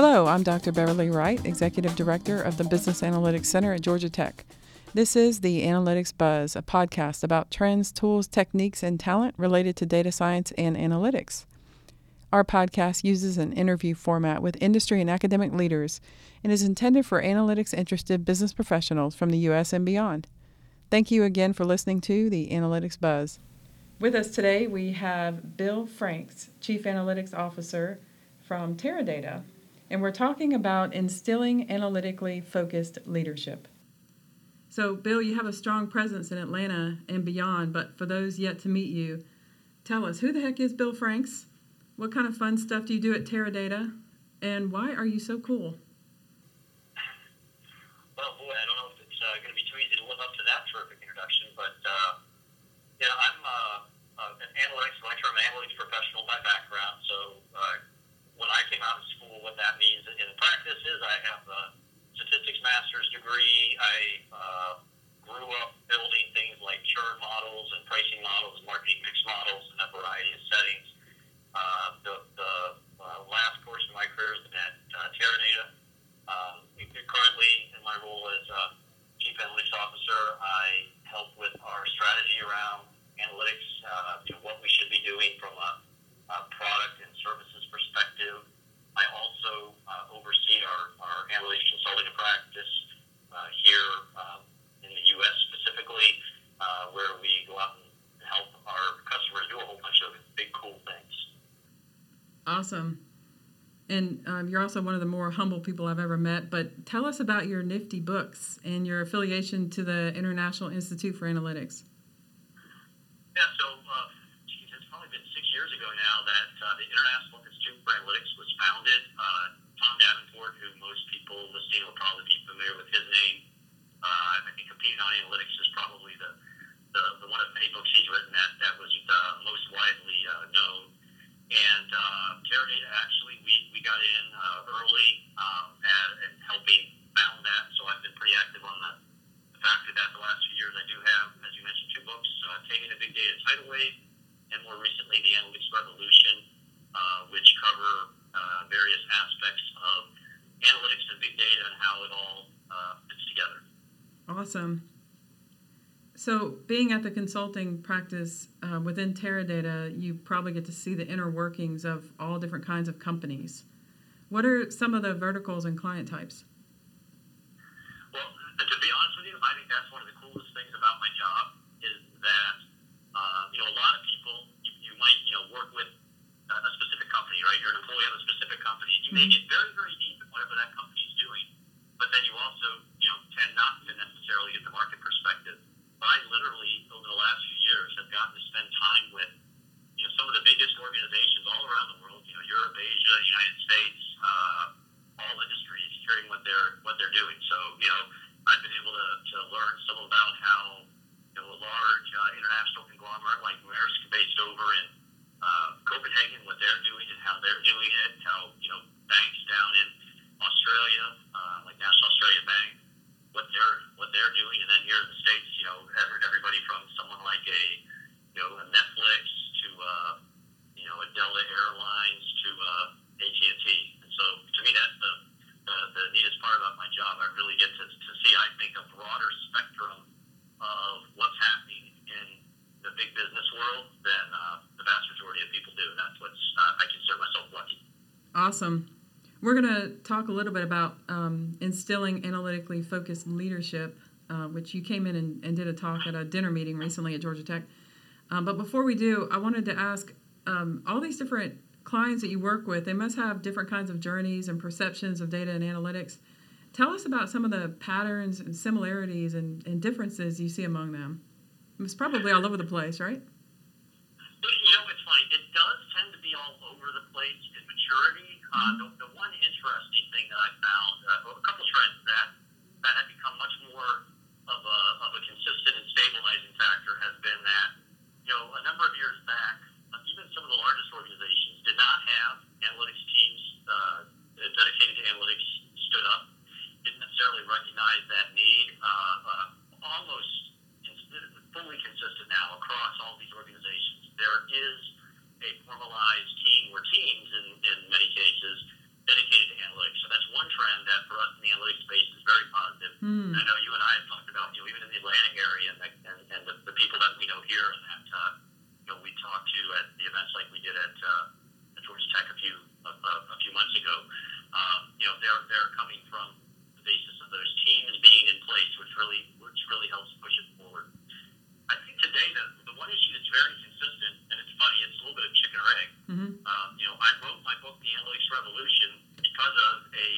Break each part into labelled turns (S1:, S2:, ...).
S1: Hello, I'm Dr. Beverly Wright, Executive Director of the Business Analytics Center at Georgia Tech. This is the Analytics Buzz, a podcast about trends, tools, techniques, and talent related to data science and analytics. Our podcast uses an interview format with industry and academic leaders and is intended for analytics interested business professionals from the U.S. and beyond. Thank you again for listening to the Analytics Buzz. With us today, we have Bill Franks, Chief Analytics Officer from Teradata, and we're talking about instilling analytically focused leadership. So, Bill, you have a strong presence in Atlanta and beyond, but for those yet to meet you, tell us who the heck is Bill Franks? What kind of fun stuff do you do at Teradata? And why are you so cool?
S2: Well, boy, I don't know if it's uh, going to be too easy to live up to that terrific introduction, but uh, yeah, I'm uh, uh, an analytics, long-term analytics professional by background. So uh, when I came out of school, what that means in practice is I have a statistics master's degree. I uh, grew up building things like churn models and pricing models, marketing mix models in a variety of settings. Uh, the the uh, last course of my career is at uh, Teradata. Um, currently, in my role as uh, Chief Analytics Officer, I help with our strategy around analytics, uh, you know, what we should be doing from a, a product and services perspective. I also uh, oversee our, our analytics consulting practice uh, here um, in the U.S. specifically, uh, where we go out and help our customers do a whole bunch of big, cool things.
S1: Awesome. And um, you're also one of the more humble people I've ever met. But tell us about your nifty books and your affiliation to the International Institute for Analytics.
S2: Yeah, so uh, geez, it's probably been six years ago now that uh, the International Institute for Analytics was founded. Uh, Tom Davenport, who most people listening will probably be familiar with his name, uh, I think Competing on Analytics is probably the, the, the one of many books he's written that, that was uh, most widely uh, known and uh, Teradata actually we, we got in uh, early um, at, at helping found that. So I've been pretty active on the, the fact that the last few years. I do have, as you mentioned, two books: uh, Taming a Big Data Tidal Wave, and more recently, The Analytics Revolution, uh, which cover uh, various aspects of analytics and big data and how it all uh, fits together.
S1: Awesome. So, being at the consulting practice uh, within Teradata, you probably get to see the inner workings of all different kinds of companies. What are some of the verticals and client types?
S2: Well, to be honest with you, I think that's one of the coolest things about my job is that uh, you know a lot of people you, you might you know work with a specific company, right? You're an employee of a specific company. and You may mm-hmm. get very very deep in whatever that company is doing, but then you also you know tend not to necessarily get the market perspective. I literally, over the last few years, have gotten to spend time with you know some of the biggest organizations all around the world. You know, Europe, Asia, United States, uh, all industries, hearing what they're what they're doing. So you know, I've been able to, to learn some about how you know a large uh, international conglomerate like Maersk, based over in uh, Copenhagen, what they're doing and how they're doing it. How you know banks down in Australia, uh, like National Australia Bank what they're what they're doing, and then here in the states, you know, everybody from someone like a you know a Netflix to uh, you know a Delta Airlines to uh, AT and T, and so to me that's the, the the neatest part about my job. I really get to, to see, I think, a broader spectrum of what's happening in the big business world than uh, the vast majority of people do. That's what's uh, I consider myself lucky.
S1: Awesome. We're going to talk a little bit about um, instilling analytically focused leadership, uh, which you came in and, and, did a talk at a dinner meeting recently at Georgia Tech. Um, but before we do, I wanted to ask um, all these different clients that you work with, they must have different kinds of journeys and perceptions of data and analytics. Tell us about some of the patterns and similarities and, and differences you see among them. It's probably all over the place, right?
S2: You know, it's funny. It does tend to be all over the place in maturity. Uh, the, the one interesting thing that I found, uh, a couple trends that that have become much more of a of a consistent and stabilizing factor has been that you know a number of years back, uh, even some of the largest organizations did not have analytics teams uh, dedicated to analytics stood up, didn't necessarily recognize that need. Uh, uh, almost fully consistent now across all these organizations. There is a formalized team or teams in, in many cases Mm. I know you and I have talked about, you know, even in the Atlanta area and, the, and, and the, the people that we know here and that, uh, you know, we talked to at the events like we did at, uh, at Georgia Tech a few a, a few months ago. Um, you know, they're they're coming from the basis of those teams being in place, which really which really helps push it forward. I think today the the one issue that's very consistent, and it's funny, it's a little bit of chicken or egg. Mm-hmm. Um, you know, I wrote my book, The Analytics Revolution, because of a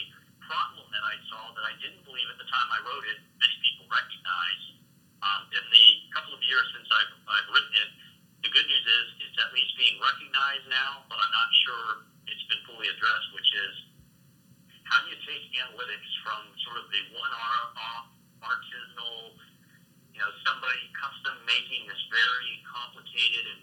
S2: problem that I saw that I didn't believe at the time I wrote it. Many people recognize. Um, in the couple of years since I've, I've written it, the good news is it's at least being recognized now, but I'm not sure it's been fully addressed, which is how do you take analytics from sort of the one-off artisanal, you know, somebody custom making this very complicated and,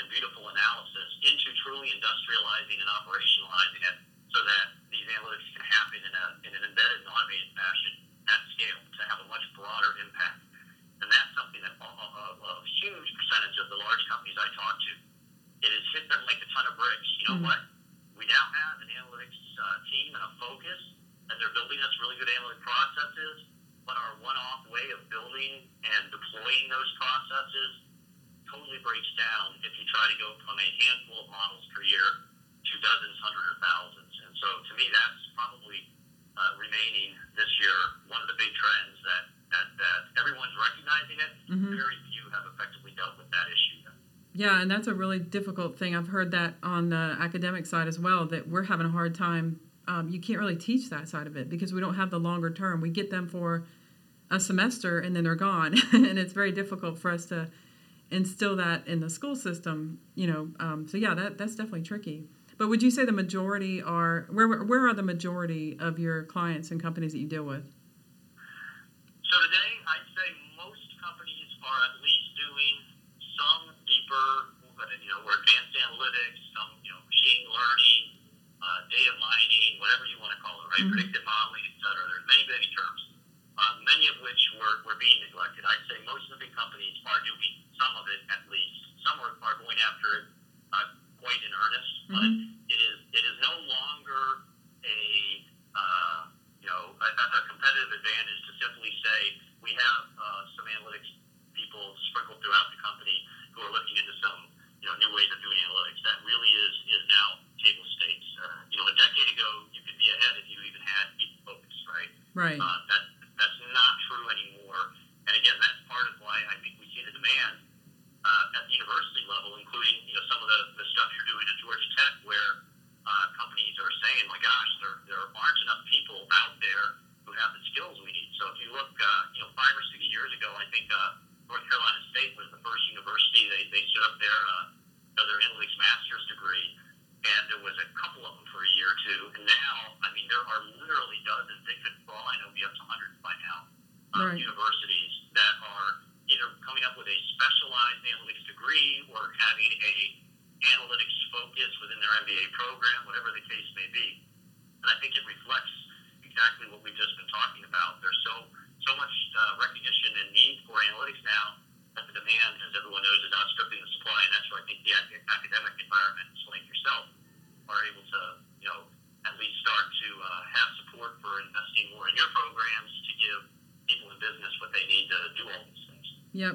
S2: and beautiful analysis into truly industrializing and operationalizing it so that these analytics can happen in, a, in an embedded and automated fashion at scale to have a much broader impact. And that's something that a, a, a huge percentage of the large companies I talk to, it has hit them like a ton of bricks. You know mm-hmm. what? We now have an analytics uh, team and a focus, and they're building us really good analytic processes. But our one-off way of building and deploying those processes totally breaks down if you try to go from a handful of models per year to dozens, hundreds, or thousands. And so, to me, that's probably uh, remaining this year one of the big trends that that, that everyone's recognizing it. Mm-hmm. Very few have effectively dealt with that issue. Yet.
S1: Yeah, and that's a really difficult thing. I've heard that on the academic side as well, that we're having a hard time. Um, you can't really teach that side of it because we don't have the longer term. We get them for a semester and then they're gone, and it's very difficult for us to instill that in the school system. You know, um, so yeah, that that's definitely tricky. But would you say the majority are where where are the majority of your clients and companies that you deal with?
S2: So today, I'd say most companies are at least doing some deeper, you know, or advanced analytics, some, you know, machine learning, uh, data mining, whatever you want to call it, right? Mm-hmm. Predictive modeling, et cetera. There's many, many terms, uh, many of which were, were being neglected. I'd say most of the big companies are doing some of it at least. Some are, are going after it uh, quite in earnest, mm-hmm. but it is it is no longer a uh, you know a, a competitive advantage to simply say we have uh, some analytics people sprinkled throughout the company who are looking into some you know new ways of doing analytics. That really is is now table stakes. Uh, you know, a decade ago you could be ahead if you even had people focus, right?
S1: Right.
S2: Uh, that that's not true anymore. And again, that's part of why I think we see the demand uh, at the university level, including you know some of the, the stuff you're doing at Georgia Tech, where uh, companies are saying, "My gosh, there there aren't enough people out there who have the skills we need." So if you look, uh, you know, five or six years ago, I think uh, North Carolina State was the first university they they stood up their uh, their analytics master's degree, and there was a couple of them for a year or two. And now, I mean, there are literally dozens. They could, for all I know, be up to hundreds by now. Um, right. Universities that are either coming up with a specialized analytics degree or having a analytics focus within their MBA program, whatever the case may be. And I think it reflects exactly what we've just been talking about. There's so so much uh, recognition and need for analytics now that the demand, as everyone knows, is outstripping the supply, and that's where I think the academic environment, like yourself, are able to, you know, least start to uh, have support for investing more in your programs to give people in business what they need to do all these things.
S1: Yep,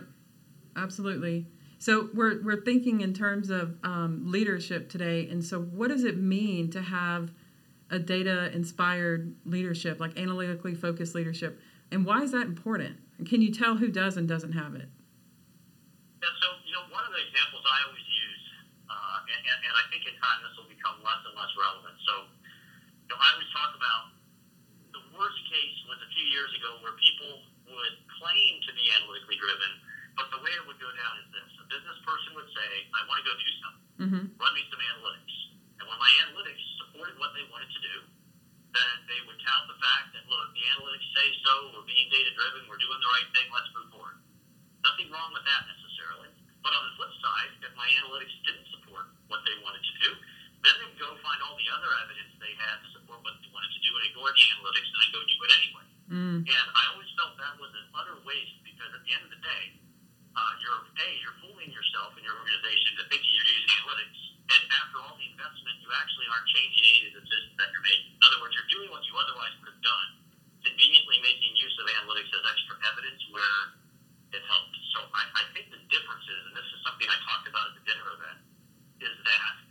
S1: absolutely. So we're we're thinking in terms of um, leadership today, and so what does it mean to have a data inspired leadership, like analytically focused leadership, and why is that important? Can you tell who does and doesn't have it?
S2: Yeah, so you know one of the examples I always use, uh, and, and, and I think in time this will become less and less relevant. So know I always talk about the worst case was a few years ago where people would claim to be analytically driven, but the way it would go down is this: a business person would say, "I want to go do something. Mm-hmm. Run me some analytics." And when my analytics supported what they wanted to do, then they would tout the fact that, "Look, the analytics say so. We're being data driven. We're doing the right thing. Let's move forward." Nothing wrong with that necessarily. But on the flip side, if my analytics didn't support what they wanted to do, then they go find all the other evidence they had to support what they wanted to do and ignore the analytics and then go do it anyway. Mm. And I always felt that was an utter waste because at the end of the day, uh, you're a you're fooling yourself and your organization into thinking you're using analytics, and after all the investment, you actually aren't changing any of the decisions that you're making. In other words, you're doing what you otherwise would have done, conveniently making use of analytics as extra evidence where it helped.
S1: So
S2: I, I think the difference is, and this is something I talked about at the dinner event, is that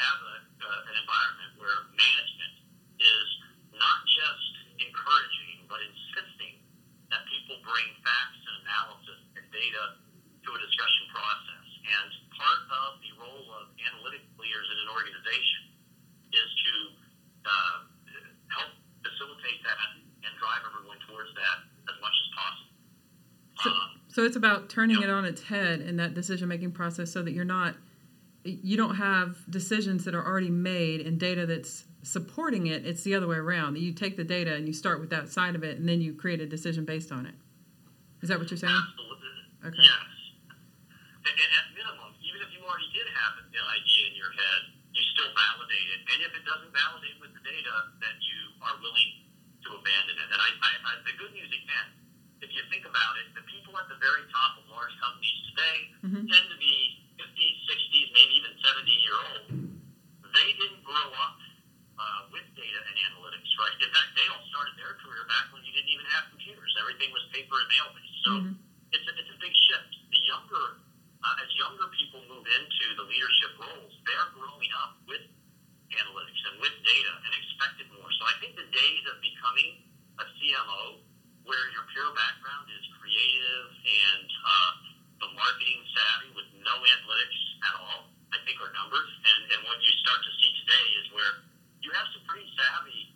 S2: have a, uh, an environment where management is not just encouraging, but insisting that people bring facts and analysis and data to a discussion process. And part of the role of analytic leaders in an organization is to uh, help facilitate that and drive everyone towards that as much as possible. So, um,
S1: so it's about turning you it on its head in that decision making process so that you're not – you don't have decisions that are already made and data that's supporting it. It's the other way around. You take the data and you start with that side of it and then you create a decision based on it. Is that what you're saying?
S2: Absolutely. Okay. Yes. And, and at minimum, even if you already did have an idea in your head, you still validate it. And if it doesn't validate with the data, then you are willing to abandon it. And I, I, I the good news again, if you think about it, the people at the very top of large companies today mm-hmm. tend to be 50s, 60s, maybe even 70 year old, they didn't grow up uh, with data and analytics, right? In fact, they all started their career back when you didn't even have computers. Everything was paper and mail based. So mm-hmm. it's, a, it's a big shift. The younger, uh, as younger people move into the leadership roles, they're growing up with analytics and with data and expect it more. So I think the days of becoming a CMO where your pure background is creative and uh, the marketing savvy with no analytics at all, I think are numbers. And, and what you start to see today is where you have some pretty savvy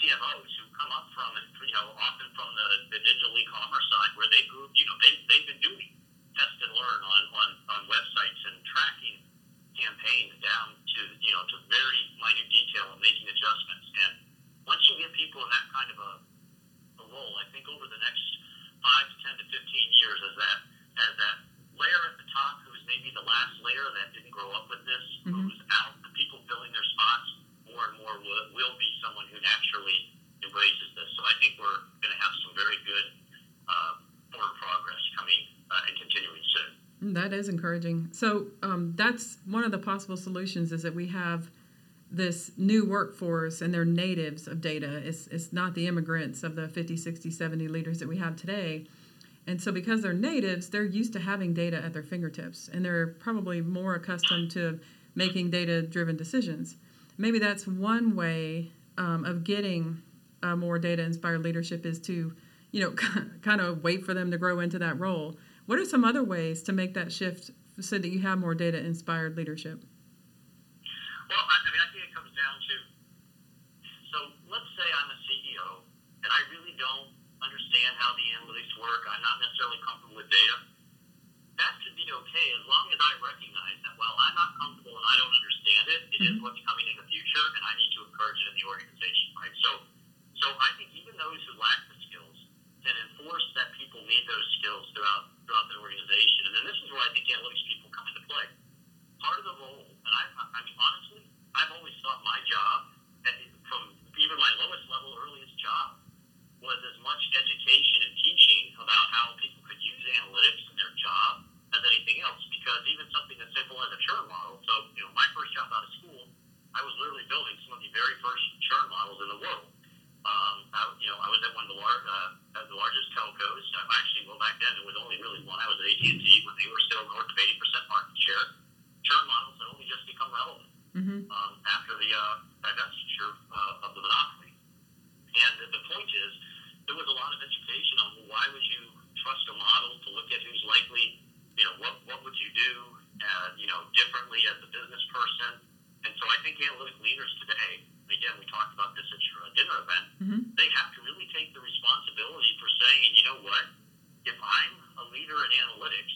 S2: CMOs who come up from, you know, often from the, the digital e-commerce side where they grew, you know, they, they've been doing test and learn on, on, on websites and tracking campaigns down to, you know, to very minute detail and making adjustments. And once you get people in that kind of a, a role, I think over the next five to 10 to 15 years as that, as that layer at the top who is maybe the last layer that didn't grow up with this, mm-hmm. who's out, the people filling their spots more and more will, will be someone who naturally embraces this. So I think we're going to have some very good uh, forward progress coming uh, and continuing soon.
S1: That is encouraging. So um, that's one of the possible solutions is that we have this new workforce and they're natives of data. It's, it's not the immigrants of the 50, 60, 70 leaders that we have today. And so, because they're natives, they're used to having data at their fingertips, and they're probably more accustomed to making data driven decisions. Maybe that's one way um, of getting uh, more data inspired leadership is to, you know, kind of wait for them to grow into that role. What are some other ways to make that shift so that you have more data inspired leadership?
S2: Well, I mean, I think it comes down to so let's say I'm a CEO and I really don't understand how the analytics work. I'm not necessarily comfortable with data. That should be okay as long as I recognize that, well, I'm not comfortable and I don't understand it. It mm-hmm. is what's coming in the future, and I need to encourage it in the organization, right? So, so I think even those who lack the skills can enforce that people need those skills throughout throughout the organization. And then this is where I think analytics people come into play. Part of the role, and I, I mean, honestly, I've always thought my job, from even my lowest level, earliest job, was as much education and teaching about how people could use analytics in their job as anything else. Because even something as simple as a churn model. So, you know, my first job out of school, I was literally building some of the very first churn models in the world. Um, I, you know, I was at one of the, lar- uh, the largest telcos. I'm actually, well, back then it was only really one. I was at AT&T when they were still north of 80% market share. Churn models had only just become relevant mm-hmm. um, after the uh, divestiture uh, of the monopoly. And the point is, there was a lot of education on well, why would you trust a model to look at who's likely, you know, what, what would you do, uh, you know, differently as a business person. So I think analytic leaders today, again, we talked about this at your uh, dinner event, mm-hmm. they have to really take the responsibility for saying, you know what, if I'm a leader in analytics,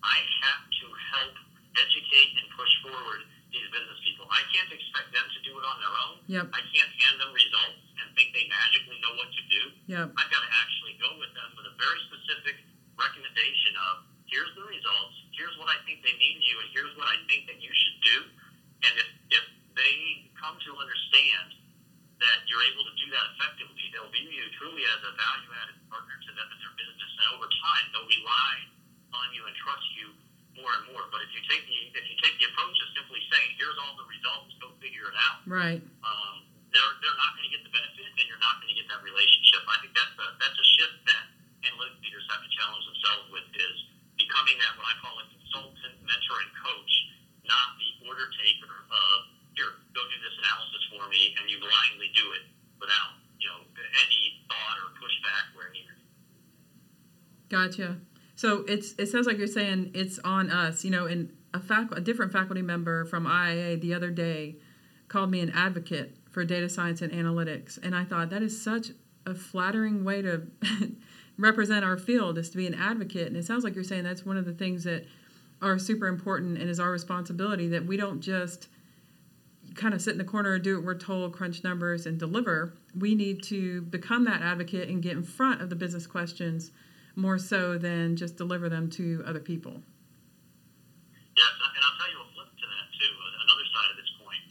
S2: I have to help educate and push forward these business people. I can't expect them to do it on their own.
S1: Yep.
S2: I can't hand them results and think they magically know what to do.
S1: Yep.
S2: I've got to actually go with them with a very specific recommendation of here's the results, here's what I think they need you, and here's what I think that you should do. And if, if they come to understand that you're able to do that effectively, they'll view you truly as a value added partner to them and their business. And over time, they'll rely on you and trust you more and more. But if you take the if you take the approach of simply saying, "Here's all the results, go figure it out,"
S1: right?
S2: Um, they're they're not going to get the benefit, and you're not going to get that relationship. I think that's a that's a shift that analytic leaders have to challenge themselves with is becoming that what I call a consultant, mentor, and coach, not the order taker of here, go do this analysis for me, and you blindly do it without you know any thought or pushback where needed.
S1: Gotcha. So it's it sounds like you're saying it's on us. You know, and a fac- a different faculty member from IIA the other day called me an advocate for data science and analytics, and I thought that is such a flattering way to represent our field is to be an advocate. And it sounds like you're saying that's one of the things that are super important and is our responsibility that we don't just kind of sit in the corner and do what we're told, crunch numbers, and deliver. We need to become that advocate and get in front of the business questions more so than just deliver them to other people.
S2: Yes, and I'll tell you a flip to that too. Another side of this coin.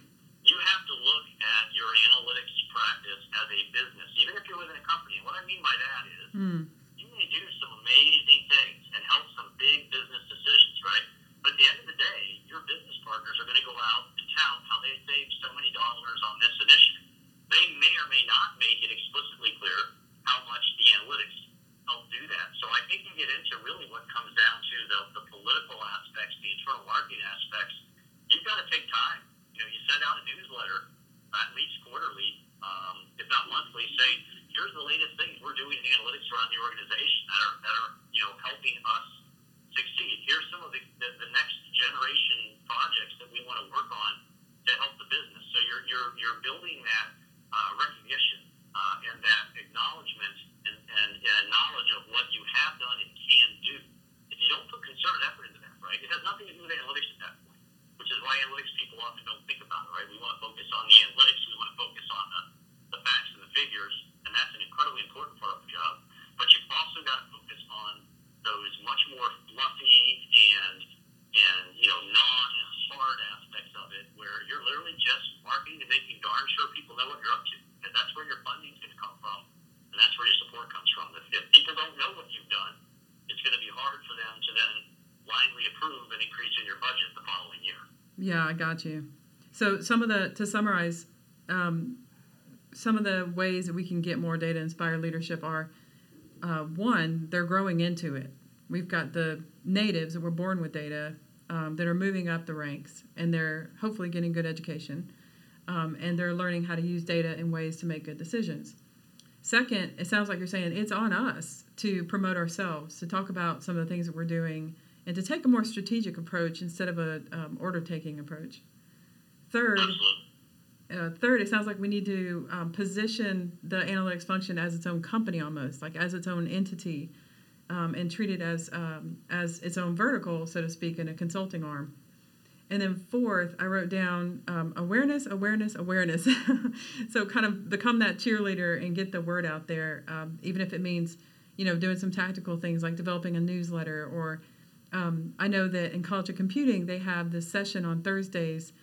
S2: You have to look at your analytics practice as a business, even if you're within a company. What I mean by that is
S1: Mm.
S2: you may do some amazing things and help some big business decisions, right? But at the end of the day, your business partners are going to go out and tout how they saved so many dollars on this initiative. They may or may not make it explicitly clear how much the analytics help do that. So I think you get into really what comes down to the, the political aspects, the internal marketing aspects. You've got to take time. You know, you send out a newsletter at least quarterly, um, if not monthly, saying here's the latest things we're doing in analytics around the organization that are that are you know helping us succeed. Here's some of the, the, the next generation projects that we want to work on to help the business. So you're you're you're building that uh, recognition uh, and that acknowledgement and, and, and knowledge of what you have done and can do. If you don't put concerted effort into that, right, it has nothing to do with analytics at that point, which is why analytics people often don't think about it, right? We want to focus on the analytics, we want to focus on the, the facts and the figures, and that's an incredibly important part of the job. But you've also got to focus on those much more fluffy and and you know non-hard aspects of it, where you're literally just marketing and making darn sure people know what you're up to, because that's where your funding's going to come from, and that's where your support comes from. If, if people don't know what you've done, it's going to be hard for them to then blindly approve an increase in your budget the following year.
S1: Yeah, I got you. So some of the to summarize, um, some of the ways that we can get more data inspired leadership are uh, one, they're growing into it. We've got the natives that were born with data um, that are moving up the ranks, and they're hopefully getting good education, um, and they're learning how to use data in ways to make good decisions. Second, it sounds like you're saying it's on us to promote ourselves, to talk about some of the things that we're doing, and to take a more strategic approach instead of a um, order taking approach. Third, uh, third, it sounds like we need to um, position the analytics function as its own company almost, like as its own entity, um, and treat it as um, as its own vertical, so to speak, in a consulting arm. And then fourth, I wrote down um, awareness, awareness, awareness. so kind of become that cheerleader and get the word out there, um, even if it means, you know, doing some tactical things like developing a newsletter. Or um, I know that in College of Computing they have this session on Thursdays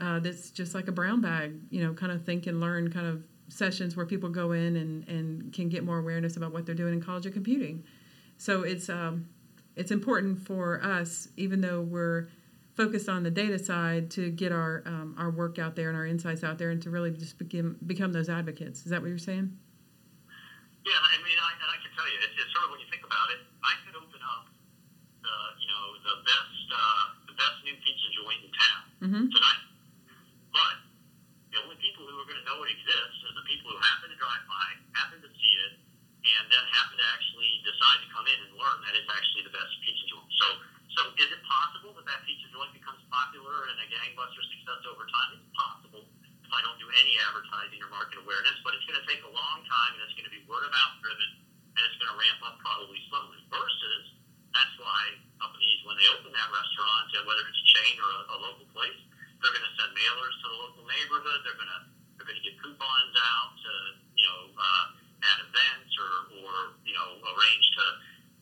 S1: uh, that's just like a brown bag, you know, kind of think and learn kind of sessions where people go in and, and can get more awareness about what they're doing in College of Computing. So it's um, it's important for us, even though we're focused on the data side, to get our um, our work out there and our insights out there, and to really just become become those advocates. Is that what you're saying?
S2: Yeah, I mean, I, and I can tell you, it's, it's sort of when you think about it, I could open up the, you know, the best, uh, the best new pizza joint in town
S1: Mm-hmm.
S2: tonight. But the only people who are going to know it exists is the people who happen to drive by, happen to see it, and then happen to actually decide to come in and learn that it's actually the best pizza joint. So, so is it possible that that pizza joint becomes popular and a gangbuster success over time? It's possible if I don't do any advertising or market awareness, but it's going to take a long time and it's going to be word of mouth driven and it's going to ramp up probably slowly. Versus, that's why companies, when they open that restaurant, uh, whether it's a chain or a, a local place, they're going to send mailers to the local neighborhood. They're going to they're going to get coupons out to you know uh, at events or or you know arrange to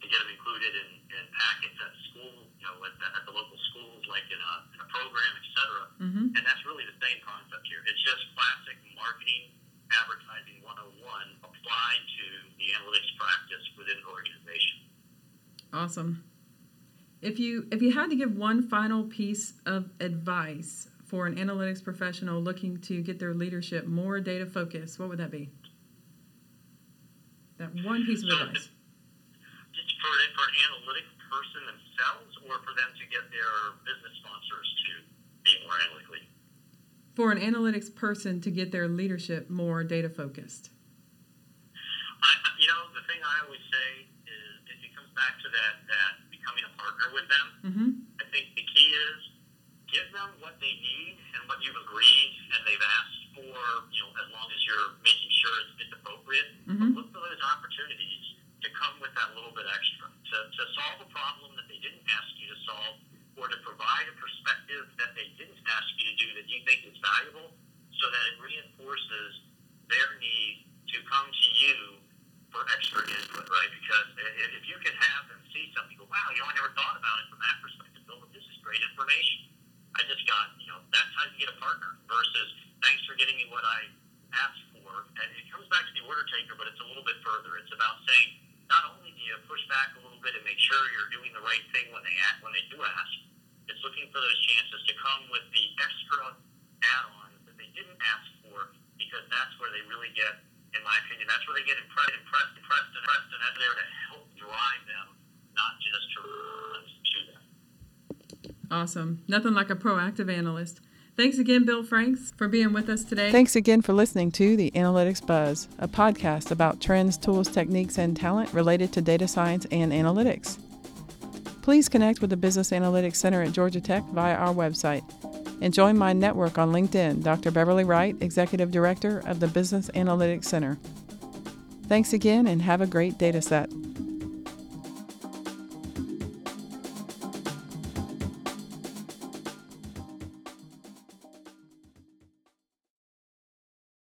S2: to get them included in, in packets at school, you know, at the, at the local schools, like in a, in a program, et cetera.
S1: Mm-hmm.
S2: And that's really the same concept here. It's just classic marketing, advertising 101 applied to the analytics practice within an organization.
S1: Awesome. If you if you had to give one final piece of advice for an analytics professional looking to get their leadership more data focused, what would that be? That one piece of advice.
S2: It's for, for an analytic person themselves or for them to get their business sponsors to be more analytically?
S1: For an analytics person to get their leadership more data focused.
S2: I, you know, the thing I always say is it comes back to that, that becoming a partner with them.
S1: Mm-hmm
S2: is give them what they need and what you've agreed and they've asked for, you know, as long as you're making sure it's, it's appropriate.
S1: Mm-hmm.
S2: But look for those opportunities to come with that little bit extra, to, to solve a problem that
S3: Awesome. Nothing like a proactive analyst. Thanks again, Bill Franks, for being with us today.
S1: Thanks again for listening to The Analytics Buzz, a podcast about trends, tools, techniques, and talent related to data science and analytics. Please connect with the Business Analytics Center at Georgia Tech via our website and join my network on LinkedIn, Dr. Beverly Wright, Executive Director of the Business Analytics Center. Thanks again and have a great data set.